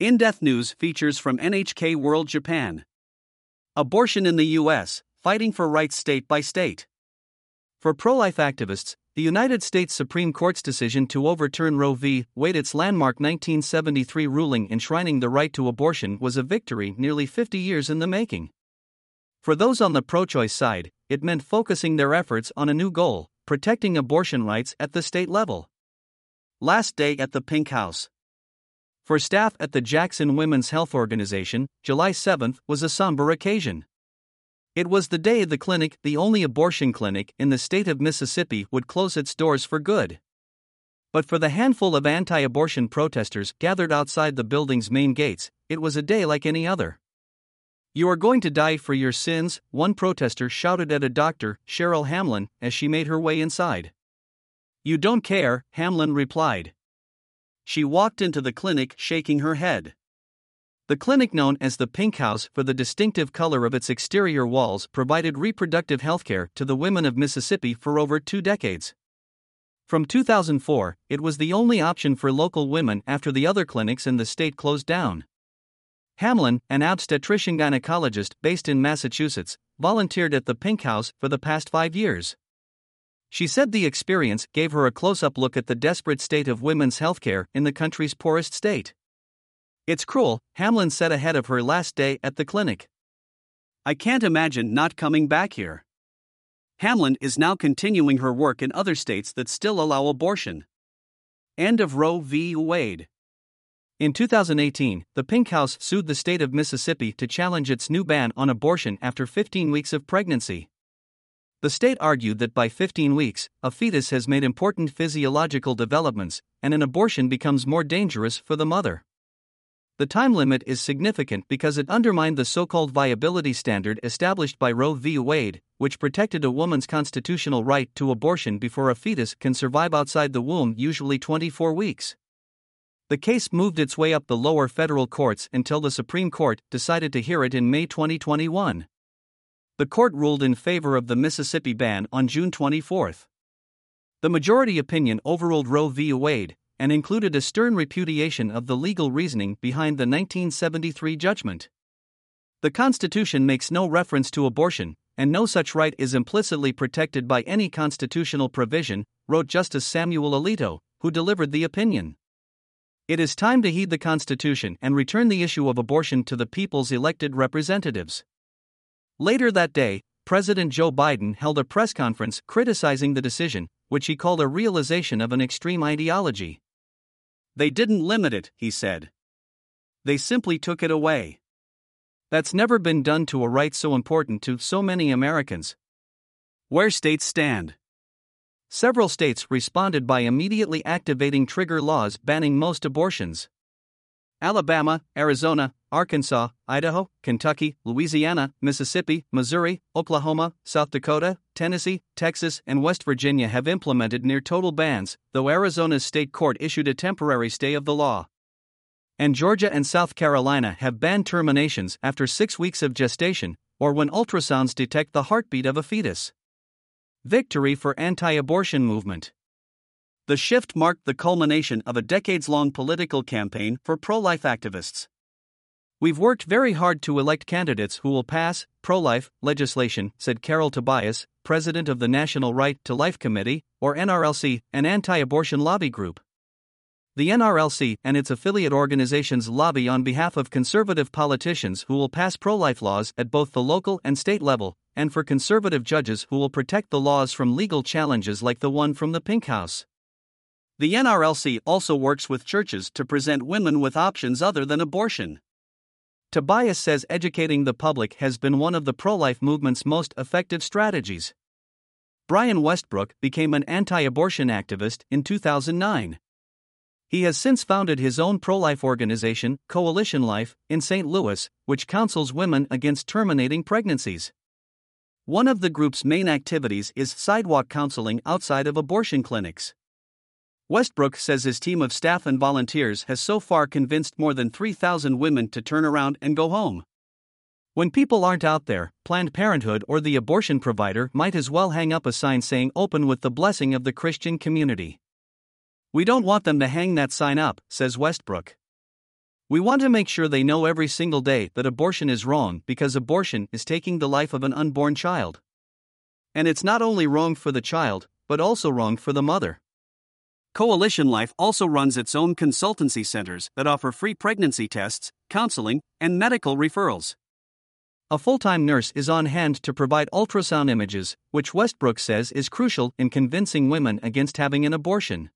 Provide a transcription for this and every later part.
In Depth News features from NHK World Japan. Abortion in the U.S., fighting for rights state by state. For pro life activists, the United States Supreme Court's decision to overturn Roe v. Wade, its landmark 1973 ruling enshrining the right to abortion, was a victory nearly 50 years in the making. For those on the pro choice side, it meant focusing their efforts on a new goal protecting abortion rights at the state level. Last day at the Pink House. For staff at the Jackson Women's Health Organization, July 7th was a somber occasion. It was the day the clinic, the only abortion clinic in the state of Mississippi, would close its doors for good. But for the handful of anti abortion protesters gathered outside the building's main gates, it was a day like any other. You are going to die for your sins, one protester shouted at a doctor, Cheryl Hamlin, as she made her way inside. You don't care, Hamlin replied. She walked into the clinic shaking her head. The clinic, known as the Pink House for the distinctive color of its exterior walls, provided reproductive health care to the women of Mississippi for over two decades. From 2004, it was the only option for local women after the other clinics in the state closed down. Hamlin, an obstetrician gynecologist based in Massachusetts, volunteered at the Pink House for the past five years. She said the experience gave her a close up look at the desperate state of women's healthcare in the country's poorest state. It's cruel, Hamlin said ahead of her last day at the clinic. I can't imagine not coming back here. Hamlin is now continuing her work in other states that still allow abortion. End of Roe v. Wade. In 2018, the Pink House sued the state of Mississippi to challenge its new ban on abortion after 15 weeks of pregnancy. The state argued that by 15 weeks, a fetus has made important physiological developments, and an abortion becomes more dangerous for the mother. The time limit is significant because it undermined the so called viability standard established by Roe v. Wade, which protected a woman's constitutional right to abortion before a fetus can survive outside the womb, usually 24 weeks. The case moved its way up the lower federal courts until the Supreme Court decided to hear it in May 2021. The court ruled in favor of the Mississippi ban on June 24. The majority opinion overruled Roe v. Wade and included a stern repudiation of the legal reasoning behind the 1973 judgment. The Constitution makes no reference to abortion, and no such right is implicitly protected by any constitutional provision, wrote Justice Samuel Alito, who delivered the opinion. It is time to heed the Constitution and return the issue of abortion to the people's elected representatives. Later that day, President Joe Biden held a press conference criticizing the decision, which he called a realization of an extreme ideology. They didn't limit it, he said. They simply took it away. That's never been done to a right so important to so many Americans. Where states stand. Several states responded by immediately activating trigger laws banning most abortions. Alabama, Arizona, Arkansas, Idaho, Kentucky, Louisiana, Mississippi, Missouri, Oklahoma, South Dakota, Tennessee, Texas, and West Virginia have implemented near total bans, though Arizona's state court issued a temporary stay of the law. And Georgia and South Carolina have banned terminations after six weeks of gestation, or when ultrasounds detect the heartbeat of a fetus. Victory for anti-abortion movement. The shift marked the culmination of a decades-long political campaign for pro-life activists. We've worked very hard to elect candidates who will pass pro-life legislation, said Carol Tobias, president of the National Right to Life Committee, or NRLC, an anti-abortion lobby group. The NRLC and its affiliate organizations lobby on behalf of conservative politicians who will pass pro life laws at both the local and state level, and for conservative judges who will protect the laws from legal challenges like the one from the Pink House. The NRLC also works with churches to present women with options other than abortion. Tobias says educating the public has been one of the pro life movement's most effective strategies. Brian Westbrook became an anti abortion activist in 2009. He has since founded his own pro life organization, Coalition Life, in St. Louis, which counsels women against terminating pregnancies. One of the group's main activities is sidewalk counseling outside of abortion clinics. Westbrook says his team of staff and volunteers has so far convinced more than 3,000 women to turn around and go home. When people aren't out there, Planned Parenthood or the abortion provider might as well hang up a sign saying open with the blessing of the Christian community. We don't want them to hang that sign up, says Westbrook. We want to make sure they know every single day that abortion is wrong because abortion is taking the life of an unborn child. And it's not only wrong for the child, but also wrong for the mother. Coalition Life also runs its own consultancy centers that offer free pregnancy tests, counseling, and medical referrals. A full time nurse is on hand to provide ultrasound images, which Westbrook says is crucial in convincing women against having an abortion.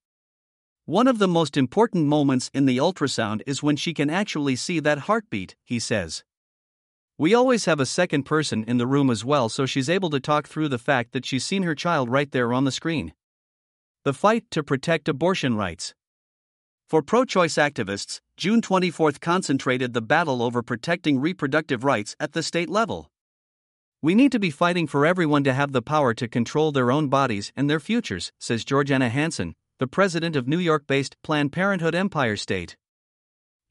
One of the most important moments in the ultrasound is when she can actually see that heartbeat, he says. We always have a second person in the room as well, so she's able to talk through the fact that she's seen her child right there on the screen. The fight to protect abortion rights. For pro choice activists, June 24 concentrated the battle over protecting reproductive rights at the state level. We need to be fighting for everyone to have the power to control their own bodies and their futures, says Georgiana Hanson, the president of New York based Planned Parenthood Empire State.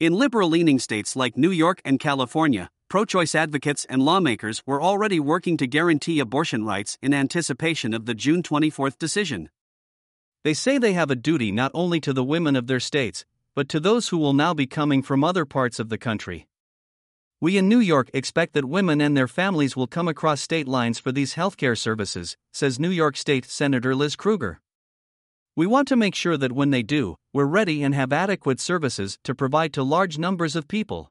In liberal leaning states like New York and California, pro choice advocates and lawmakers were already working to guarantee abortion rights in anticipation of the June 24 decision. They say they have a duty not only to the women of their states, but to those who will now be coming from other parts of the country. We in New York expect that women and their families will come across state lines for these healthcare services, says New York State Senator Liz Krueger. We want to make sure that when they do, we're ready and have adequate services to provide to large numbers of people.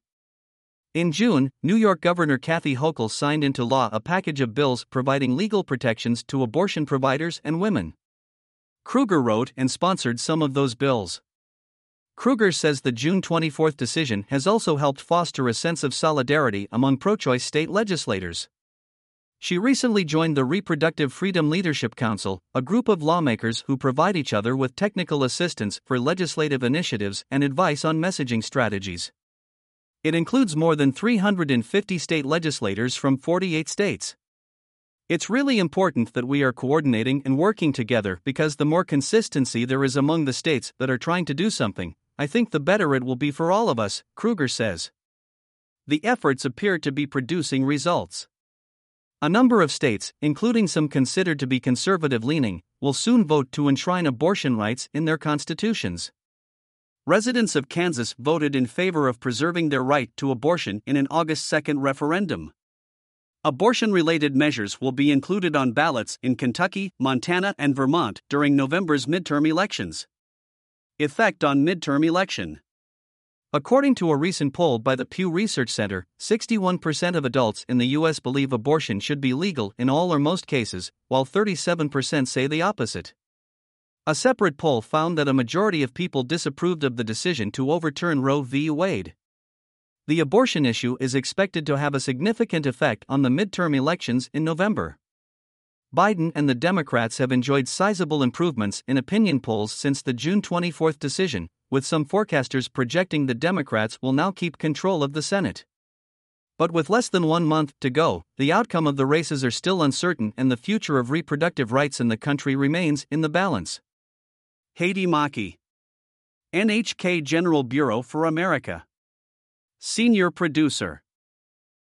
In June, New York Governor Kathy Hochul signed into law a package of bills providing legal protections to abortion providers and women. Krueger wrote and sponsored some of those bills. Krueger says the June 24 decision has also helped foster a sense of solidarity among pro choice state legislators. She recently joined the Reproductive Freedom Leadership Council, a group of lawmakers who provide each other with technical assistance for legislative initiatives and advice on messaging strategies. It includes more than 350 state legislators from 48 states. It's really important that we are coordinating and working together because the more consistency there is among the states that are trying to do something, I think the better it will be for all of us, Krueger says. The efforts appear to be producing results. A number of states, including some considered to be conservative leaning, will soon vote to enshrine abortion rights in their constitutions. Residents of Kansas voted in favor of preserving their right to abortion in an August 2 referendum. Abortion related measures will be included on ballots in Kentucky, Montana, and Vermont during November's midterm elections. Effect on midterm election. According to a recent poll by the Pew Research Center, 61% of adults in the U.S. believe abortion should be legal in all or most cases, while 37% say the opposite. A separate poll found that a majority of people disapproved of the decision to overturn Roe v. Wade. The abortion issue is expected to have a significant effect on the midterm elections in November. Biden and the Democrats have enjoyed sizable improvements in opinion polls since the June 24 decision, with some forecasters projecting the Democrats will now keep control of the Senate. But with less than one month to go, the outcome of the races are still uncertain and the future of reproductive rights in the country remains in the balance. Haiti Maki, NHK General Bureau for America. Senior Producer